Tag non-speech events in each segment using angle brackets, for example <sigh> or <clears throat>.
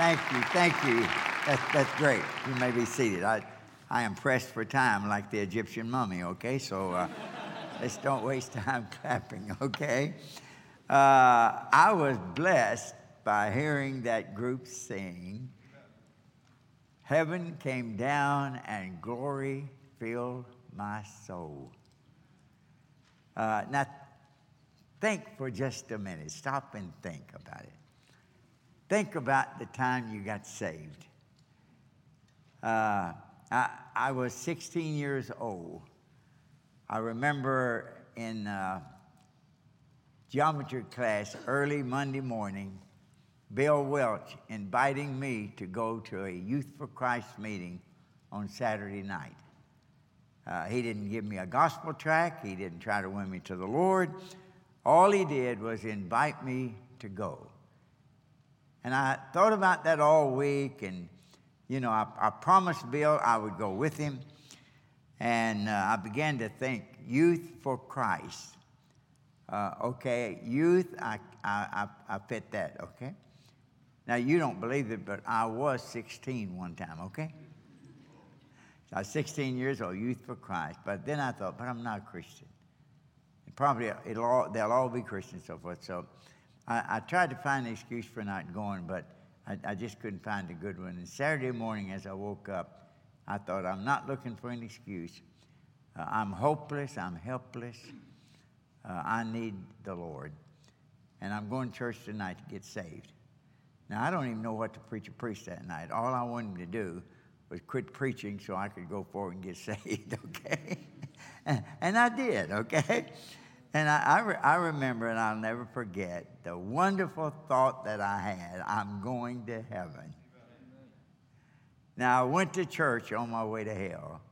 Thank you, thank you. That's, that's great. You may be seated. I, I am pressed for time like the Egyptian mummy, okay? So uh, let's don't waste time <laughs> clapping, okay? Uh, I was blessed by hearing that group sing. Heaven came down and glory filled my soul. Uh, now, think for just a minute. Stop and think about it. Think about the time you got saved. Uh, I, I, was 16 years old. I remember in uh, geometry class early Monday morning, Bill Welch inviting me to go to a Youth for Christ meeting on Saturday night. Uh, he didn't give me a gospel track, he didn't try to win me to the Lord. All he did was invite me to go. And I thought about that all week, and you know, I, I promised Bill I would go with him. And uh, I began to think, youth for Christ. Uh, okay, youth, I, I, I, I fit that, okay? Now, you don't believe it, but I was 16 one time, okay? So I was 16 years old, youth for Christ. But then I thought, but I'm not a Christian. And probably it'll all, they'll all be Christians and so forth. So I, I tried to find an excuse for not going, but I, I, just couldn't find a good one. And Saturday morning, as I woke up, I thought, I'm not looking for an excuse. Uh, I'm hopeless. I'm helpless. Uh, I need the Lord. And I'm going to church tonight to get saved. Now, I don't even know what the preacher preached that night. All I wanted him to do was quit preaching so I could go forward and get <laughs> saved, okay? and, and I did, okay? And I, I, re- I, remember, and I'll never forget, the wonderful thought that I had I'm going to heaven. Now, I went to church on my way to hell,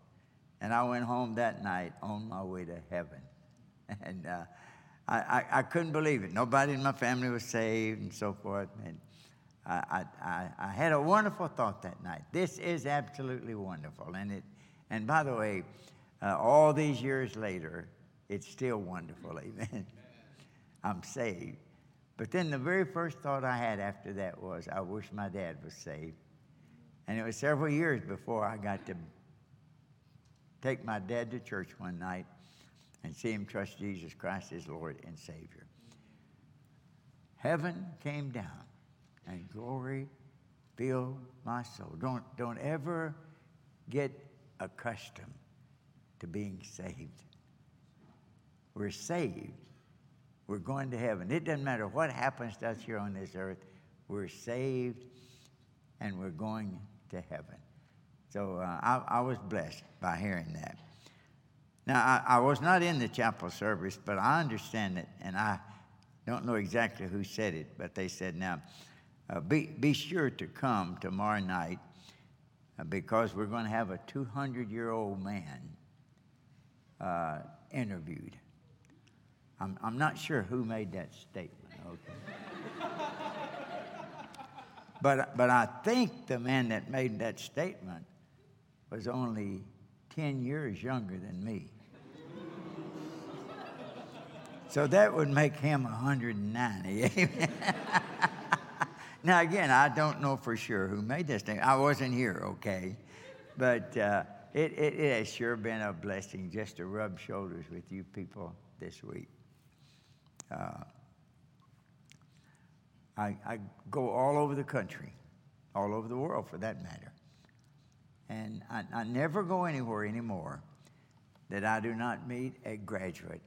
and I went home that night on my way to heaven. <laughs> And uh, I, I, I, couldn't believe it. Nobody in my family was saved and so forth. And I, I, I had a wonderful thought that night. This is absolutely wonderful. And, it, and by the way, uh, all these years later, it's still wonderful. Amen. <laughs> I'm saved. But then the very first thought I had after that was, I wish my dad was saved. And it was several years before I got to take my dad to church one night and see him trust Jesus Christ as Lord and Savior. Heaven came down and glory filled my soul. Don't, don't ever get accustomed to being saved. We're saved. We're going to heaven. It doesn't matter what happens to us here on this earth, we're saved and we're going to heaven. So uh, I, I, was blessed by hearing that. Now, I, I, was not in the chapel service, but I understand it, and I don't know exactly who said it, but they said, now, uh, be, be sure to come tomorrow night uh, because we're going to have a 200 year old man uh, interviewed. I'm, I'm not sure who made that statement, okay? but, but I think the man that made that statement was only 10 years younger than me. So that would make him 190. <laughs> now, again, I don't know for sure who made this thing. I wasn't here, okay? But uh, it, it, it has sure been a blessing just to rub shoulders with you people this week. Uh, I, I go all over the country, all over the world for that matter. And I, I never go anywhere anymore that I do not meet a graduate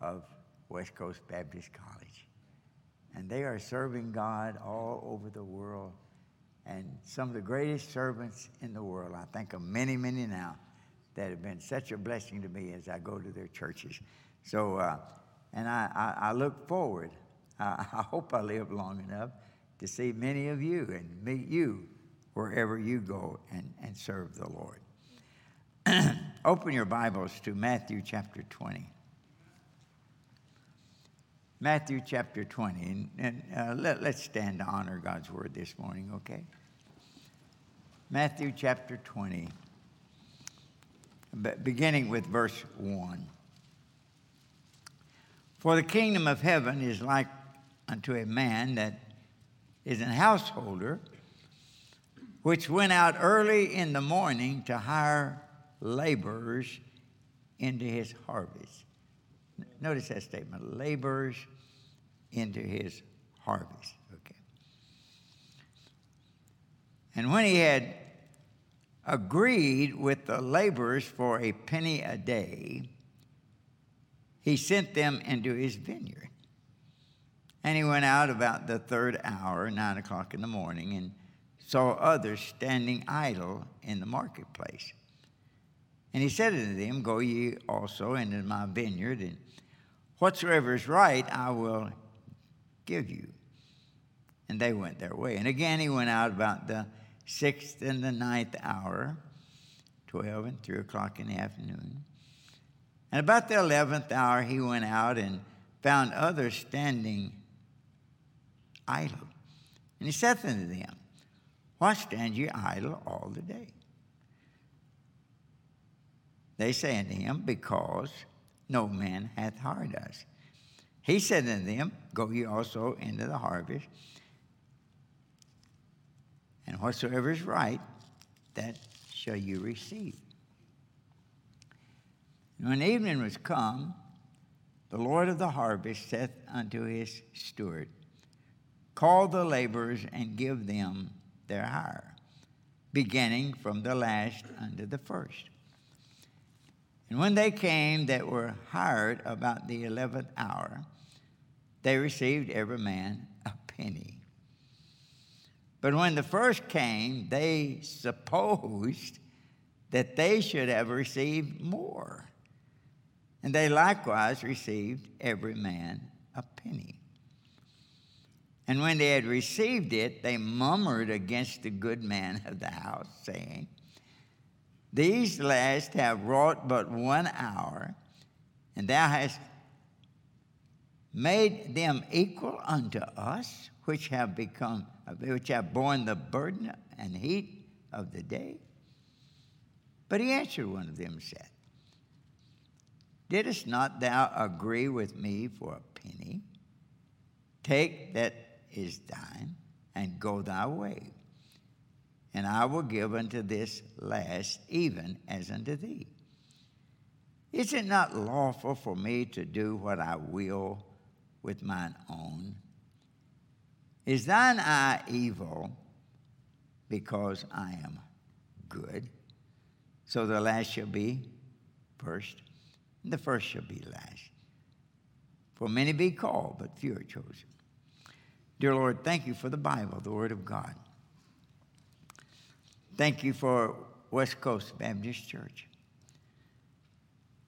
of West Coast Baptist College. And they are serving God all over the world. And some of the greatest servants in the world, I think of many, many now, that have been such a blessing to me as I go to their churches. So uh, and I, I, I look forward, I, I hope I live long enough to see many of you and meet you wherever you go and, and serve the Lord. <clears throat> Open your Bibles to Matthew chapter 20. Matthew chapter 20. And, and uh, let, let's stand to honor God's word this morning, okay? Matthew chapter 20, beginning with verse 1. For the kingdom of heaven is like unto a man that is an householder which went out early in the morning to hire laborers into his harvest. Notice that statement laborers into his harvest. Okay. And when he had agreed with the laborers for a penny a day, he sent them into his vineyard. And he went out about the third hour, nine o'clock in the morning, and saw others standing idle in the marketplace. And he said unto them, Go ye also into my vineyard, and whatsoever is right I will give you. And they went their way. And again he went out about the sixth and the ninth hour, twelve and three o'clock in the afternoon. And about the eleventh hour he went out and found others standing idle. And he saith unto them, why stand ye idle all the day? They say unto him, Because no man hath hired us. He said unto them, Go ye also into the harvest, and whatsoever is right, that shall you receive. And when evening was come, the Lord of the harvest saith unto his steward, Call the laborers and give them their hire, beginning from the last unto the first. And when they came that were hired about the eleventh hour, they received every man a penny. But when the first came, they supposed that they should have received more. And they likewise received every man a penny. And when they had received it, they murmured against the good man of the house, saying, These last have wrought but one hour, and thou hast made them equal unto us, which have become, which have borne the burden and heat of the day. But he answered one of them said, Didst not thou agree with me for a penny? Take that is thine, and go thy way. And I will give unto this last even as unto thee. Is it not lawful for me to do what I will with mine own? Is thine eye evil because I am good? So the last shall be first, the first shall be last. For many be called, but few are chosen. Dear Lord, thank you for the Bible, the Word of God. Thank you for West Coast Baptist Church.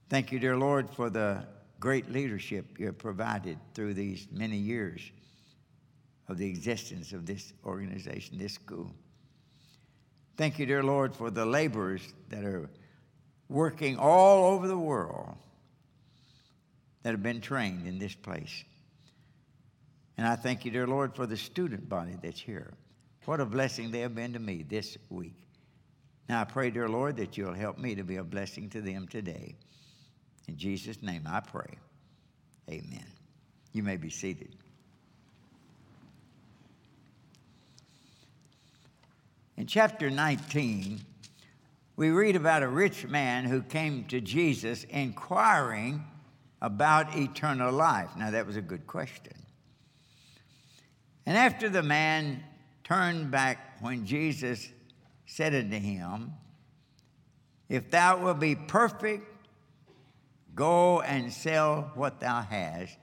Thank you, dear Lord, for the great leadership you have provided through these many years of the existence of this organization, this school. Thank you, dear Lord, for the laborers that are working all over the world that have been trained in this place. And I thank you, dear Lord, for the student body that's here. What a blessing they have been to me this week. Now I pray, dear Lord, that you'll help me to be a blessing to them today. In Jesus' name I pray. Amen. You may be seated. In chapter 19, we read about a rich man who came to Jesus inquiring about eternal life. Now, that was a good question. And after the man turned back when Jesus said unto him, If thou wilt be perfect, go and sell what thou hast,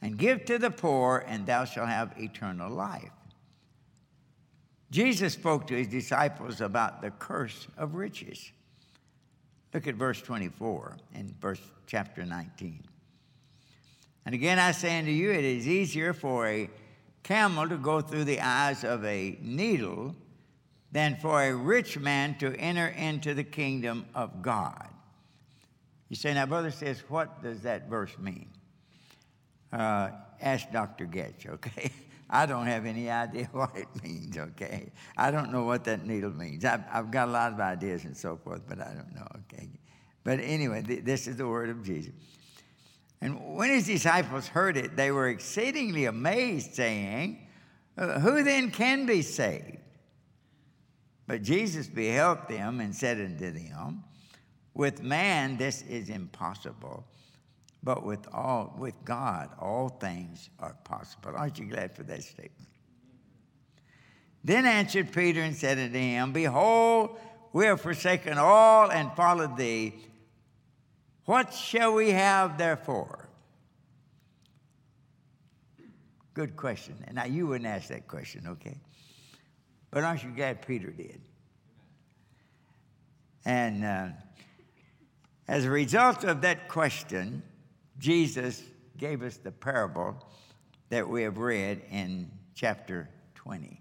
and give to the poor, and thou shalt have eternal life. Jesus spoke to his disciples about the curse of riches. Look at verse 24 in verse chapter 19. And again I say unto you, it is easier for a camel to go through the eyes of a needle than for a rich man to enter into the kingdom of God. You say, now, Brother Sisk, what does that verse mean? Uh, ask Dr. Goetsch, okay? <laughs> I don't have any idea <laughs> what it means, okay? I don't know what that needle means. I've, I've got a lot of ideas and so forth, but I don't know, okay? But anyway, th- this is the word of Jesus. And when his disciples heard it, they were exceedingly amazed, saying, uh, Who then can be saved? But Jesus beheld them and said unto them, With man this is impossible, but with all with God all things are possible. Aren't you glad for that statement? Then answered Peter and said unto him, Behold, we have forsaken all and followed thee. What shall we have therefore? Good question. And now, you wouldn't ask that question, okay? But aren't you glad Peter did? And uh, as a result of that question, Jesus gave us the parable that we have read in chapter 20.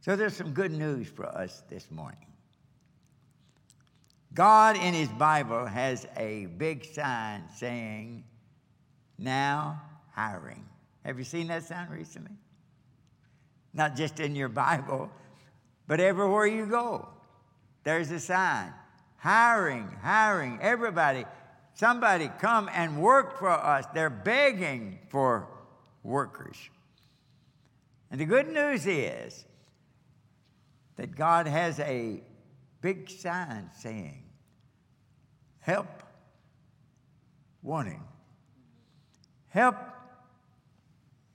So there's some good news for us this morning. God in His Bible has a big sign saying, now hiring. Have you seen that sign recently? Not just in your Bible, but everywhere you go. There's a sign. Hiring, hiring, everybody. Somebody come and work for us. They're begging for workers. And the good news is that God has a big sign saying, Help wanting. Help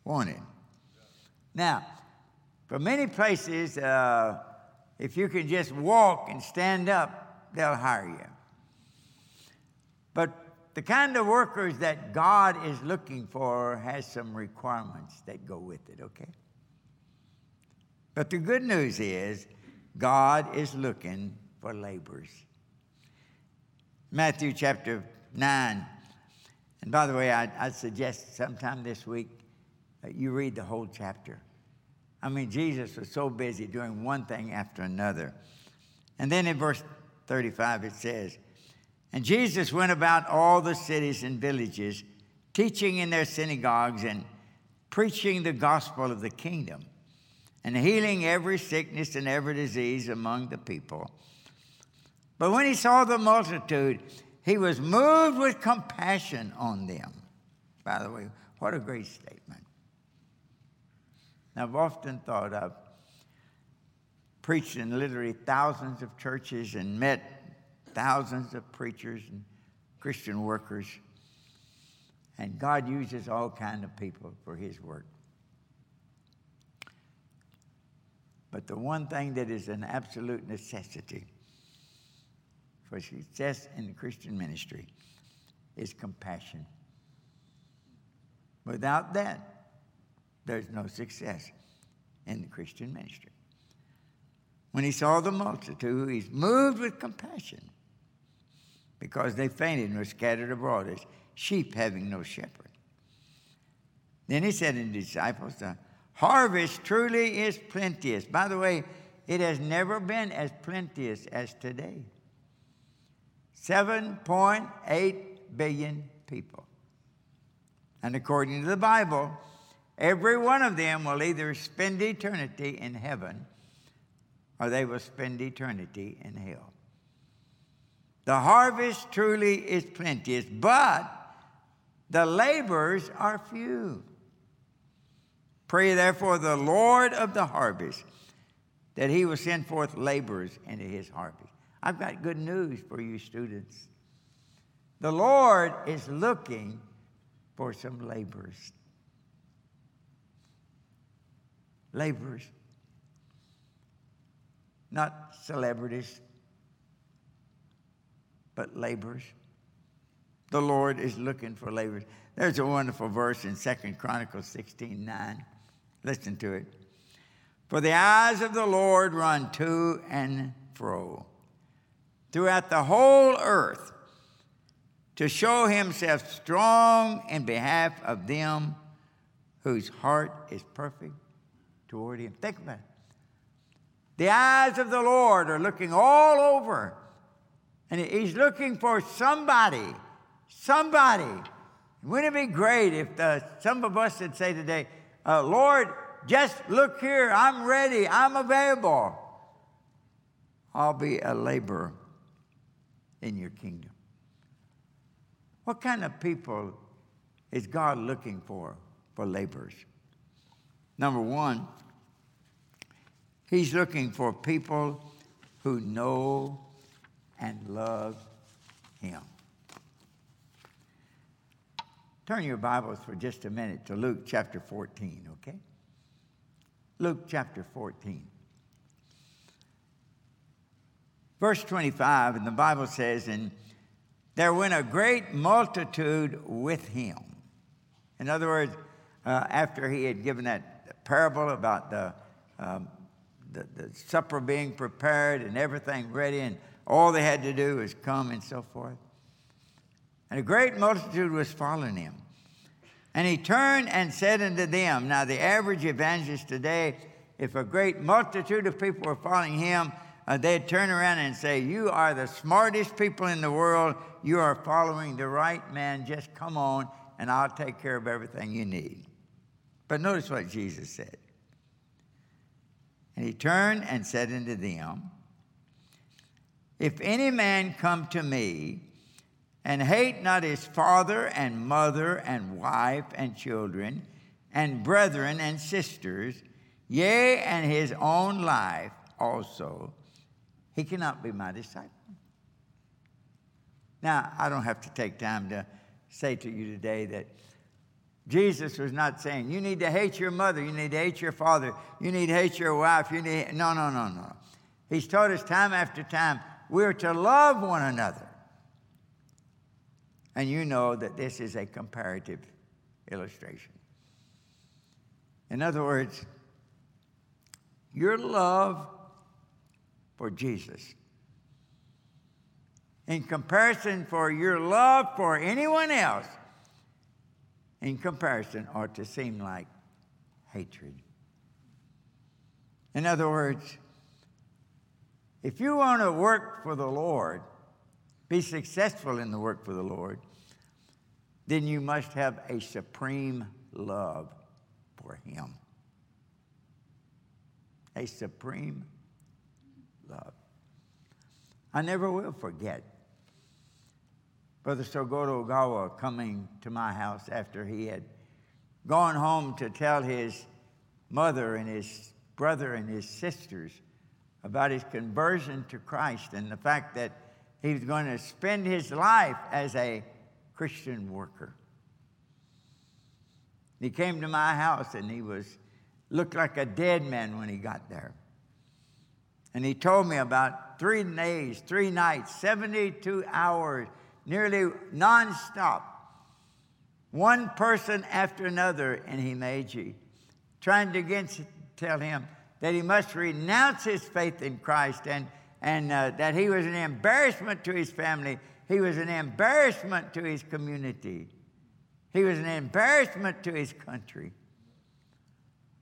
wanting. Now, for many places, uh, if you can just walk and stand up, they'll hire you. The kind of workers that God is looking for has some requirements that go with it, okay? But the good news is God is looking for laborers. Matthew chapter 9. And by the way, I, I suggest sometime this week that you read the whole chapter. I mean, Jesus was so busy doing one thing after another. And then in verse 35, it says, And Jesus went about all the cities and villages, teaching in their synagogues and preaching the gospel of the kingdom, and healing every sickness and every disease among the people. But when he saw the multitude, he was moved with compassion on them. By the way, what a great statement. Now, I've often thought I've preached in literally thousands of churches and met thousands of preachers and Christian workers. And God uses all kind of people for his work. But the one thing that is an absolute necessity for success in the Christian ministry is compassion. Without that, there's no success in the Christian ministry. When he saw the multitude, he's moved with compassion because they fainted and were scattered abroad as sheep having no shepherd. Then he said to the disciples, The harvest truly is plenteous. By the way, it has never been as plenteous as today 7.8 billion people. And according to the Bible, Every one of them will either spend eternity in heaven or they will spend eternity in hell. The harvest truly is plenteous, but the laborers are few. Pray therefore the Lord of the harvest that he will send forth laborers into his harvest. I've got good news for you students. The Lord is looking for some laborers. laborers, not celebrities, but laborers. The Lord is looking for laborers. There's a wonderful verse in Second Chronicles 16 9. Listen to it. For the eyes of the Lord run to and fro throughout the whole earth to show himself strong in behalf of them whose heart is perfect toward him. Think about it. The eyes of the Lord are looking all over, and He's looking for somebody, somebody. Wouldn't it be great if the, some of us would say today, uh, Lord, just look here, I'm ready, I'm available. I'll be a laborer in your kingdom. What kind of people is God looking for for laborers? Number one, He's looking for people who know and love Him. Turn your Bibles for just a minute to Luke chapter 14, okay? Luke chapter 14. Verse 25, and the Bible says, And there went a great multitude with him. In other words, uh, after he had given that parable about the, um, the, the supper being prepared and everything ready, and all they had to do was come and so forth. And a great multitude was following him. And he turned and said unto them, Now, the average evangelist today, if a great multitude of people were following him, uh, they'd turn around and say, You are the smartest people in the world. You are following the right man. Just come on, and I'll take care of everything you need. But notice what Jesus said. And he turned and said unto them, If any man come to me and hate not his father and mother and wife and children and brethren and sisters, yea, and his own life also, he cannot be my disciple. Now, I don't have to take time to say to you today that Jesus was not saying, you need to hate your mother, you need to hate your father, you need to hate your wife, you need. No, no, no, no. He's taught us time after time we're to love one another. And you know that this is a comparative illustration. In other words, your love for Jesus in comparison for your love for anyone else in comparison ought to seem like hatred. In other words, if you want to work for the Lord, be successful in the work for the Lord, then you must have a supreme love for Him. A supreme love. I never will forget Brother Sogoto Ogawa coming to my house after he had gone home to tell his mother and his brother and his sisters about his conversion to Christ and the fact that he was going to spend his life as a Christian worker. He came to my house and he was looked like a dead man when he got there. And he told me about three days, three nights, 72 hours, nearly nonstop, one person after another in Himeji, trying to against, tell him that he must renounce his faith in Christ and, and uh, that he was an embarrassment to his family. He was an embarrassment to his community. He was an embarrassment to his country.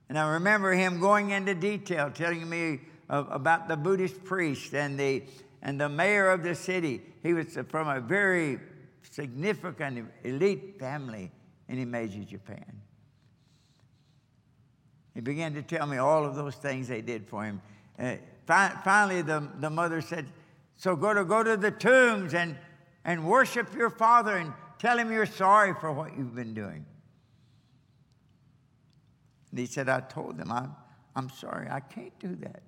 And I remember him going into detail, telling me about the Buddhist priest and the, and the mayor of the city. He was from a very significant elite family in Himeji, Japan. He began to tell me all of those things they did for him. Uh, fi- finally, the, the mother said, So go to, go to the tombs and, and worship your father and tell him you're sorry for what you've been doing. And he said, I told them, I'm, I'm sorry, I can't do that.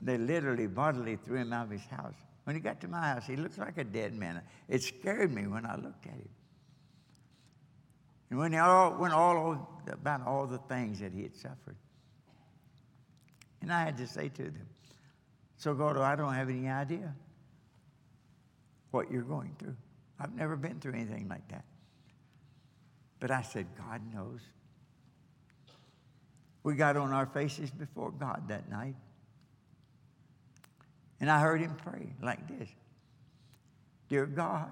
They literally bodily threw him out of his house. When he got to my house, he looked like a dead man. It scared me when I looked at him. And when he all, went all about all the things that he had suffered. And I had to say to them, So, Gordo, I don't have any idea what you're going through. I've never been through anything like that. But I said, God knows. We got on our faces before God that night. And I heard him pray like this Dear God,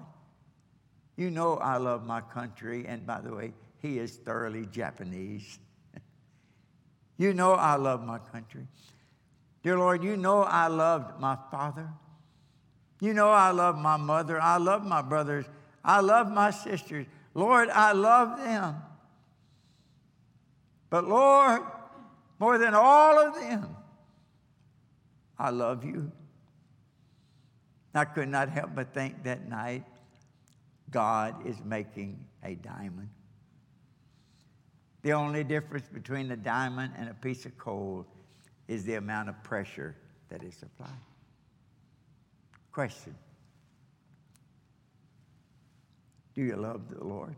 you know I love my country. And by the way, he is thoroughly Japanese. <laughs> you know I love my country. Dear Lord, you know I loved my father. You know I love my mother. I love my brothers. I love my sisters. Lord, I love them. But Lord, more than all of them, I love you. I could not help but think that night, God is making a diamond. The only difference between a diamond and a piece of coal is the amount of pressure that is applied. Question Do you love the Lord?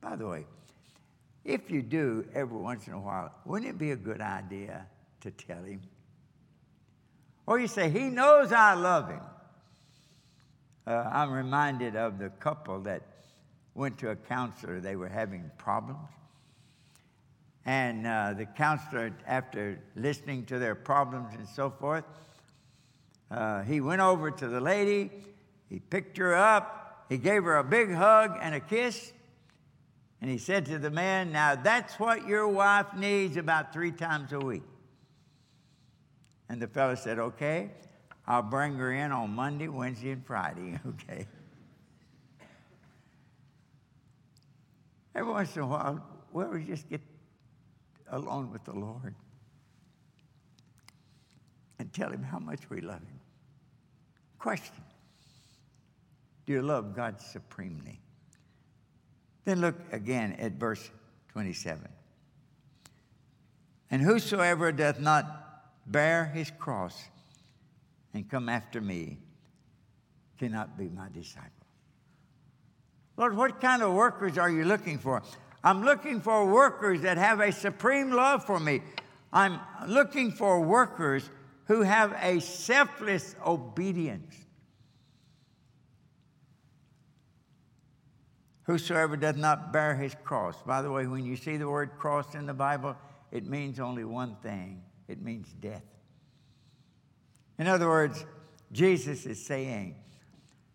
By the way, if you do every once in a while, wouldn't it be a good idea to tell him? Or you say, He knows I love him. Uh, I'm reminded of the couple that went to a counselor. They were having problems. And uh, the counselor, after listening to their problems and so forth, uh, he went over to the lady, he picked her up, he gave her a big hug and a kiss, and he said to the man, Now that's what your wife needs about three times a week. And the fellow said, Okay, I'll bring her in on Monday, Wednesday, and Friday. <laughs> Okay. Every once in a while, well, we just get alone with the Lord and tell Him how much we love Him. Question Do you love God supremely? Then look again at verse 27. And whosoever doth not bear his cross and come after me cannot be my disciple. Lord, what kind of workers are you looking for? I'm looking for workers that have a supreme love for me. I'm looking for workers who have a selfless obedience. Whosoever does not bear his cross. By the way, when you see the word cross in the Bible, it means only one thing it means death. In other words, Jesus is saying,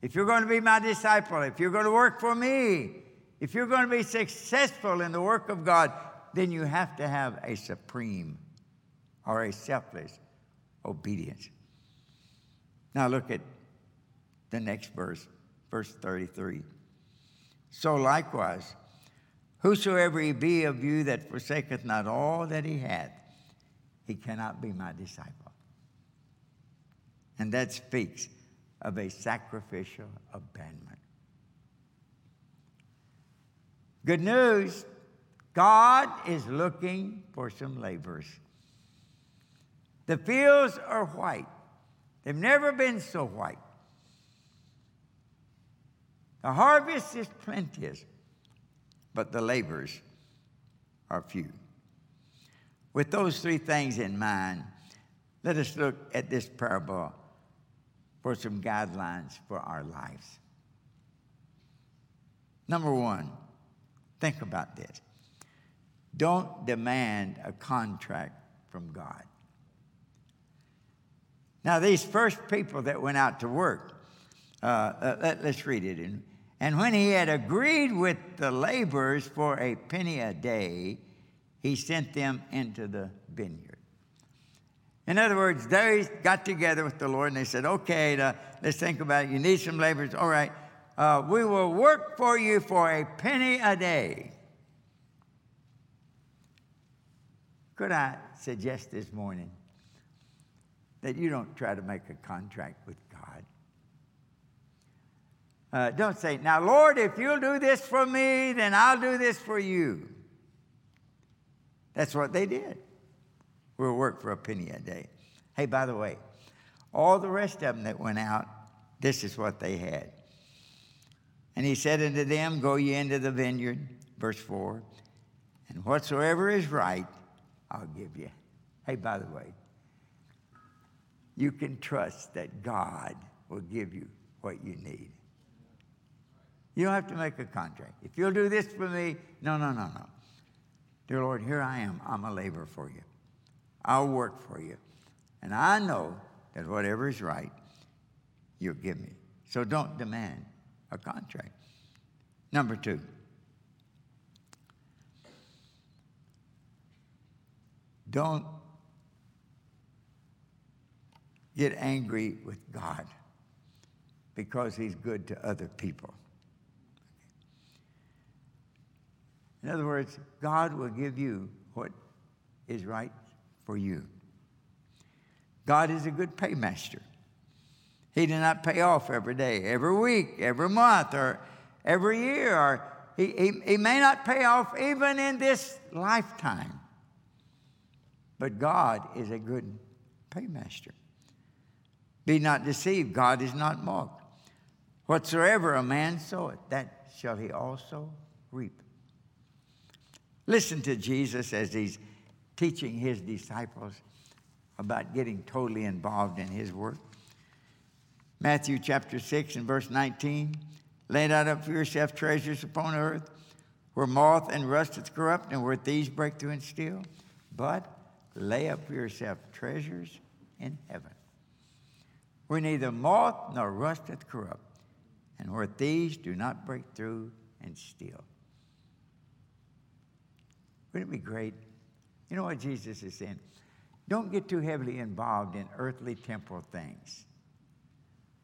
if you're going to be my disciple, if you're going to work for me, if you're going to be successful in the work of God, then you have to have a supreme or a selfless obedience. Now look at the next verse, verse 33. So likewise, whosoever he be of you that forsaketh not all that he hath, he cannot be my disciple. And that speaks of a sacrificial abandonment. Good news God is looking for some laborers. The fields are white, they've never been so white. The harvest is plenteous, but the laborers are few. With those three things in mind, let us look at this parable for some guidelines for our lives. Number one, think about this. Don't demand a contract from God. Now, these first people that went out to work, uh, uh let, us read it. And when he had agreed with the laborers for a penny a day, he sent them into the vineyard. In other words, they got together with the Lord and they said, okay, let's think about it. You need some laborers. All right, uh, we will work for you for a penny a day. Could I suggest this morning that you don't try to make a contract with God? Uh, don't say, now, Lord, if you'll do this for me, then I'll do this for you. That's what they did. We'll work for a penny a day. Hey, by the way, all the rest of them that went out, this is what they had. And he said unto them, Go ye into the vineyard, verse 4, and whatsoever is right, I'll give you. Hey, by the way, you can trust that God will give you what you need. You don't have to make a contract. If you'll do this for me, no, no, no, no. Dear Lord, here I am. I'm a laborer for you. I'll work for you. And I know that whatever is right, you'll give me. So don't demand a contract. Number two, don't get angry with God because He's good to other people. In other words, God will give you what is right for you. God is a good paymaster. He did not pay off every day, every week, every month, or every year, or he, he, he may not pay off even in this lifetime. But God is a good paymaster. Be not deceived, God is not mocked. Whatsoever a man soweth, that shall he also reap. Listen to Jesus as he's teaching his disciples about getting totally involved in his work. Matthew chapter 6 and verse 19 Lay not up for yourself treasures upon earth, where moth and rust doth corrupt, and where thieves break through and steal, but lay up for yourself treasures in heaven, where neither moth nor rust doth corrupt, and where thieves do not break through and steal. Wouldn't it be great? You know what Jesus is saying? Don't get too heavily involved in earthly temporal things,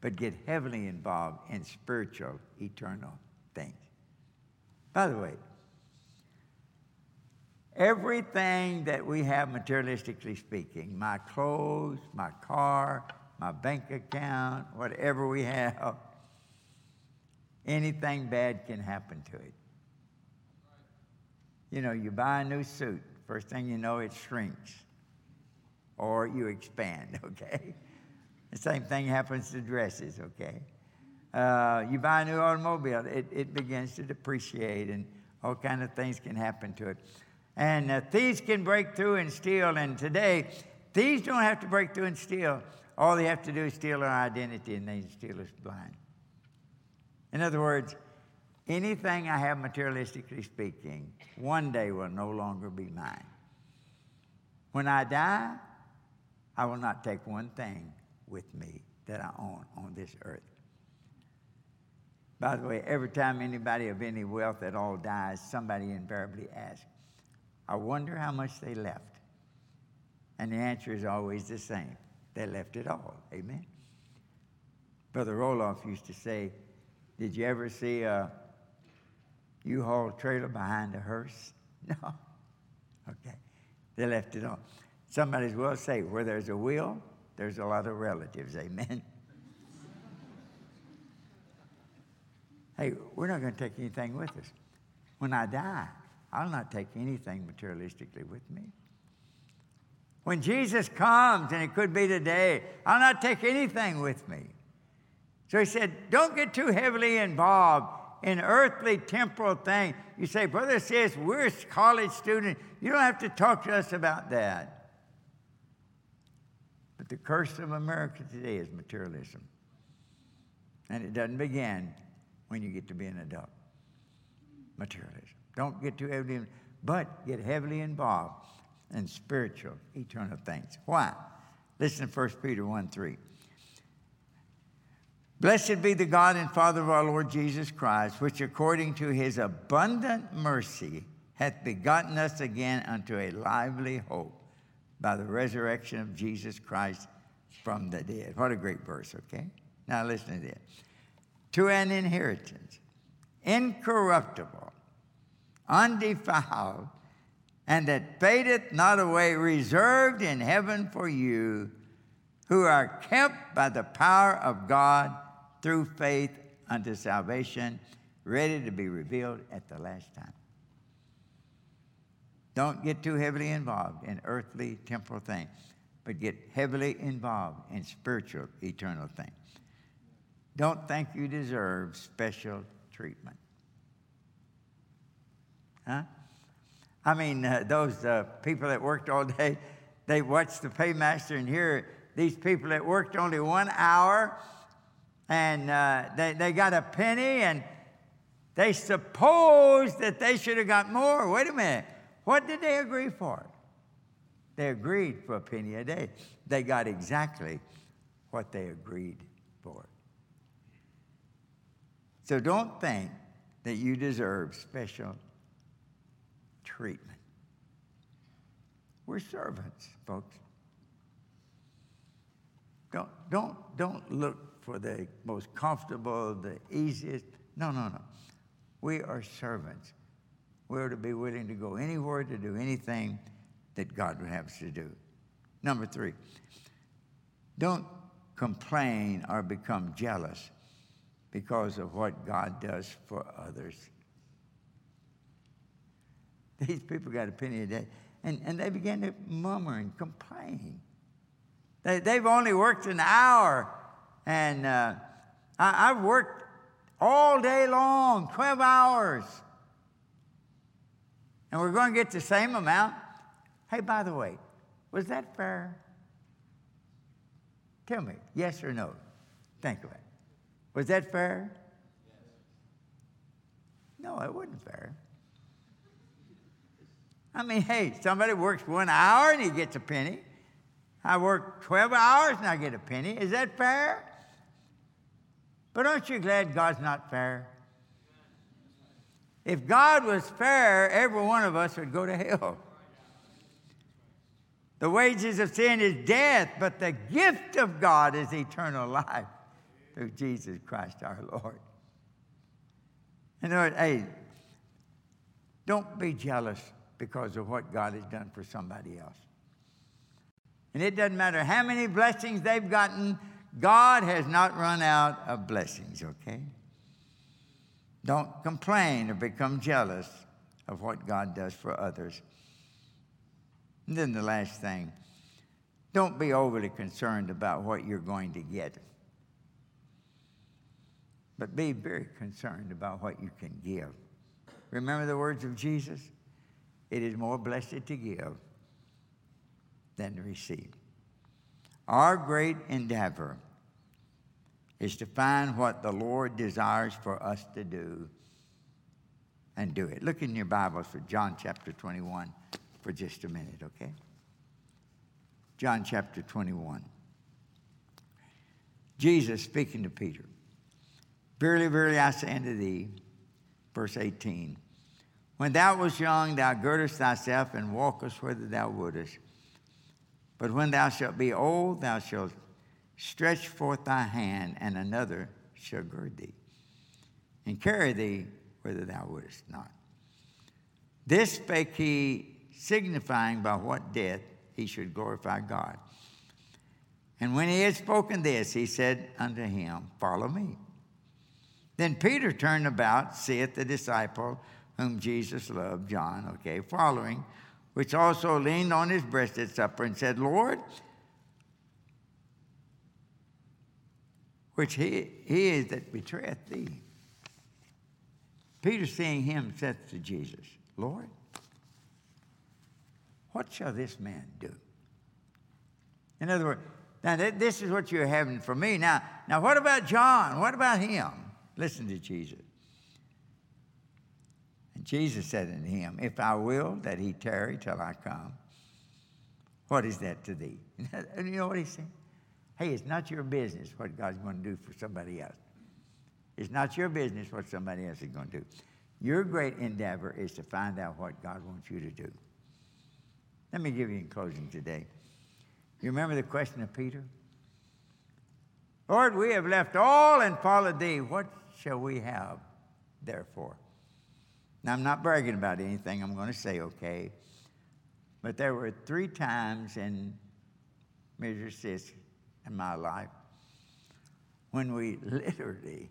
but get heavily involved in spiritual, eternal things. By the way, everything that we have materialistically speaking my clothes, my car, my bank account, whatever we have anything bad can happen to it. You know, you buy a new suit, first thing you know, it shrinks or you expand, <laughs> okay? The same thing happens to dresses, okay? Uh, you buy a new automobile, it, it begins to depreciate and all kind of things can happen to it. And uh, thieves can break through and steal, and today, thieves don't have to break through and steal. All they have to do is steal our identity, and they steal us blind. In other words, anything I have materialistically speaking, one day will no longer be mine. When I die, I will not take one thing with me that I own on this earth. By the way, every time anybody of any wealth at all dies, somebody invariably asks, I wonder how much they left. And the answer is always the same they left it all. Amen. Brother Roloff used to say, did you ever see a U-Haul trailer behind a hearse? <laughs> No. Okay. They left it on. Somebody's well say, where there's a will, there's a lot of relatives. Amen. <laughs> hey, we're not going to take anything with us. When I die, I'll not take anything materialistically with me. When Jesus comes, and it could be today, I'll not take anything with me. So he said, don't get too heavily involved in earthly, temporal thing. You say, Brother Sisk, we're college students. You don't have to talk to us about that. But the curse of America today is materialism. And it doesn't begin when you get to be an adult. Materialism. Don't get too heavily, but get heavily involved in spiritual, eternal things. Why? Listen to 1 Peter 1 3. Blessed be the God and Father of our Lord Jesus Christ, which according to his abundant mercy hath begotten us again unto a lively hope by the resurrection of Jesus Christ from the dead. What a great verse, okay? Now listen to this. To an inheritance, incorruptible, undefiled, and that fadeth not away, reserved in heaven for you, who are kept by the power of God through faith unto salvation, ready to be revealed at the last time. Don't get too heavily involved in earthly, temporal things, but get heavily involved in spiritual, eternal things. Don't think you deserve special treatment. Huh? I mean, uh, those uh, people that worked all day, they watched the paymaster and hear these people that worked only one hour and uh, they, they got a penny and they supposed that they should have got more. Wait a minute. What did they agree for? They agreed for a penny a day. They got exactly what they agreed for. So don't think that you deserve special treatment. We're servants, folks. Don't, don't, don't look for the most comfortable, the easiest. No, no, no. We are servants. We're to be willing to go anywhere to do anything that God would have us to do. Number three, don't complain or become jealous because of what God does for others. These people got a penny a day. And, and they began to murmur and complain. They, they've only worked an hour. And uh, I, I've worked all day long, 12 hours. And we're going to get the same amount. Hey, by the way, was that fair? Tell me, yes or no? Think of it. Was that fair? No, it wasn't fair. I mean, hey, somebody works one hour and he gets a penny. I work 12 hours and I get a penny. Is that fair? But aren't you glad God's not fair? If God was fair, every one of us would go to hell. The wages of sin is death, but the gift of God is eternal life through Jesus Christ our Lord. And Lord, hey, don't be jealous because of what God has done for somebody else. And it doesn't matter how many blessings they've gotten, God has not run out of blessings, okay? Don't complain or become jealous of what God does for others. And then the last thing don't be overly concerned about what you're going to get, but be very concerned about what you can give. Remember the words of Jesus? It is more blessed to give than to receive. Our great endeavor is to find what the Lord desires for us to do and do it. Look in your Bibles for John chapter 21 for just a minute, okay? John chapter 21. Jesus speaking to Peter. Verily, verily, I say unto thee, verse 18, when thou wast young, thou girdest thyself and walkest whither thou wouldest. But when thou shalt be old, thou shalt stretch forth thy hand, and another shall gird thee, and carry thee whither thou wouldest not. This spake he, signifying by what death he should glorify God. And when he had spoken this, he said unto him, Follow me. Then Peter turned about, seeth the disciple whom Jesus loved, John, okay, following, which also leaned on his breast at supper and said, Lord, which he, he is that betrayeth thee. Peter, seeing him, said to Jesus, Lord, what shall this man do? In other words, now this is what you're having for me. Now, now what about John? What about him? Listen to Jesus. And Jesus said unto him, If I will that he tarry till I come, what is that to thee? And <laughs> you know what he said? Hey, it's not your business what God's going to do for somebody else. It's not your business what somebody else is going to do. Your great endeavor is to find out what God wants you to do. Let me give you in closing today. You remember the question of Peter? Lord, we have left all and followed thee. What shall we have, therefore? Now, I'm not bragging about anything I'm going to say, okay? But there were three times in Mrs. Sisk in my life when we literally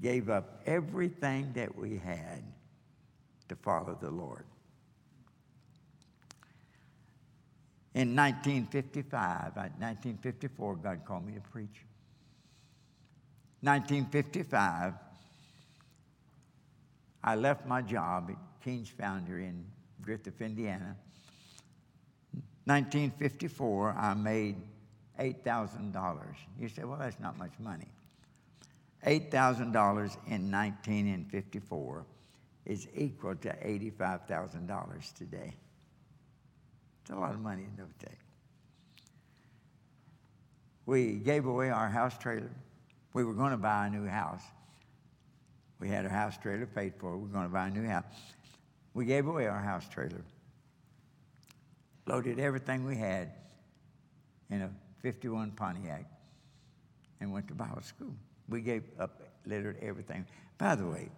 gave up everything that we had to follow the Lord. In 1955, 1954, uh, God called me to preach. 1955, I left my job at King's Foundry in Griffith, Indiana. 1954, I made $8,000. You say, well, that's not much money. $8,000 in 1954 is equal to $85,000 today. It's a lot of money in those days. We gave away our house trailer. We were going to buy a new house. We had a house trailer paid for. We were going to buy a new house. We gave away our house trailer, loaded everything we had in a 51 Pontiac, and went to Bible school. We gave up literally everything. By the way,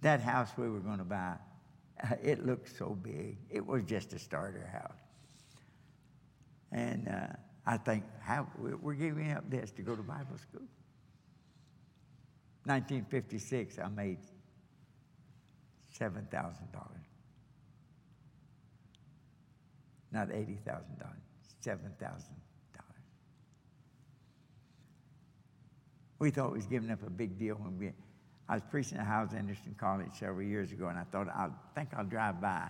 that house we were going to buy, <laughs> it looked so big. It was just a starter house. And uh, I think, how, we're giving up this to go to Bible school. 1956, I made $7,000. Not $80,000, $7,000. We thought we was giving up a big deal when we, I was preaching at Hyles Anderson College several years ago, and I thought, I think I'll drive by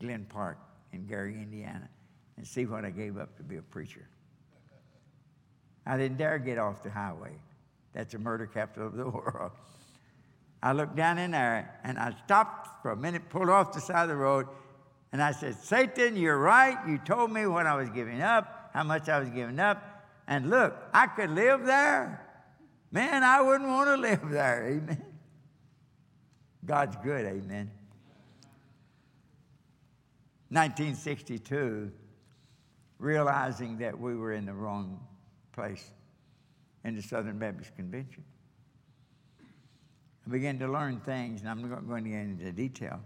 Glen Park in Gary, Indiana, and see what I gave up to be a preacher. I didn't dare get off the highway. That's the murder capital of the <laughs> world. I looked down in there and I stopped for a minute, pulled off the side of the road, and I said, Satan, you're right. You told me what I was giving up, how much I was giving up. And look, I could live there. Man, I wouldn't want to live there. Amen. God's good. Amen. 1962, realizing that we were in the wrong place in the Southern Baptist Convention. I began to learn things, and I'm not going to get into detail.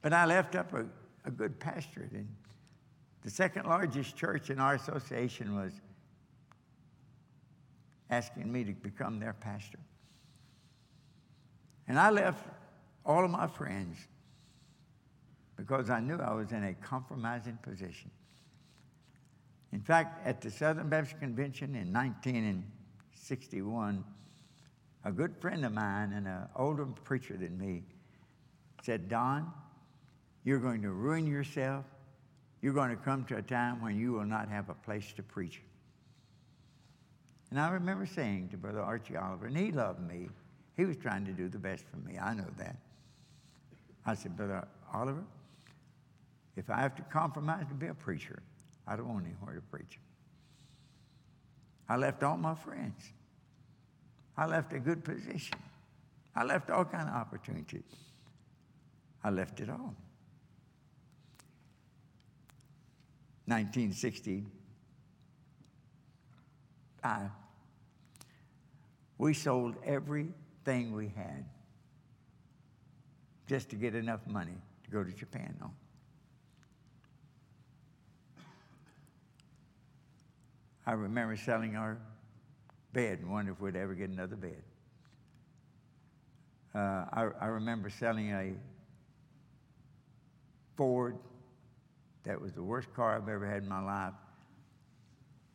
But I left up a, a good pastorate, and the second largest church in our association was asking me to become their pastor. And I left all of my friends because I knew I was in a compromising position. In fact, at the Southern Baptist Convention in 1961, a good friend of mine and an older preacher than me said, Don, you're going to ruin yourself. You're going to come to a time when you will not have a place to preach. And I remember saying to Brother Archie Oliver, and he loved me. He was trying to do the best for me. I know that. I said, Brother Oliver, if I have to compromise to be a preacher, I don't want anywhere to preach. I left all my friends. I left a good position. I left all kind of opportunities. I left it all. 1965, we sold everything we had just to get enough money to go to Japan on. I remember selling our bed and wondering if we'd ever get another bed. Uh, I, I remember selling a Ford that was the worst car I've ever had in my life.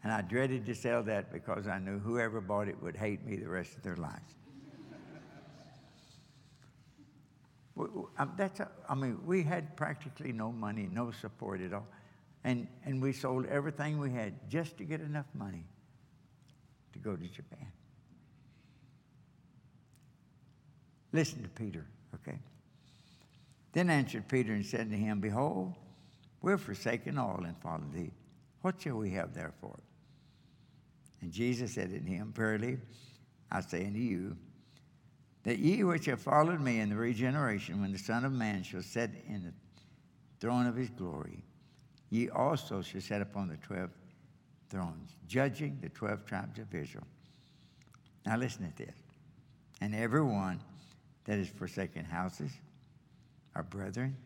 And I dreaded to sell that because I knew whoever bought it would hate me the rest of their lives. Um, that's a, I mean, we had practically no money, no support at all. And, and we sold everything we had just to get enough money to go to Japan. Listen to Peter, okay? Then answered Peter and said to him, Behold, we're forsaken all and followed thee. What shall we have therefore? And Jesus said unto him, Verily, I say unto you, that ye which have followed me in the regeneration, when the Son of Man shall sit in the throne of his glory, ye also shall sit upon the twelve thrones, judging the twelve tribes of Israel. Now listen to this. And every one that has forsaken houses, our brethren,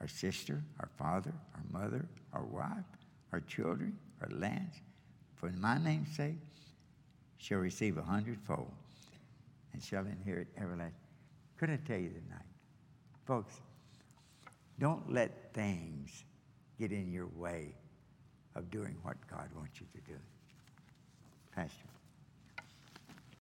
our sister, our father, our mother, our wife, our children, our lands, for my name's sake, shall receive a hundredfold and shall inherit everlasting. Could I tell you tonight? Folks, don't let things get in your way of doing what God wants you to do. Pastor.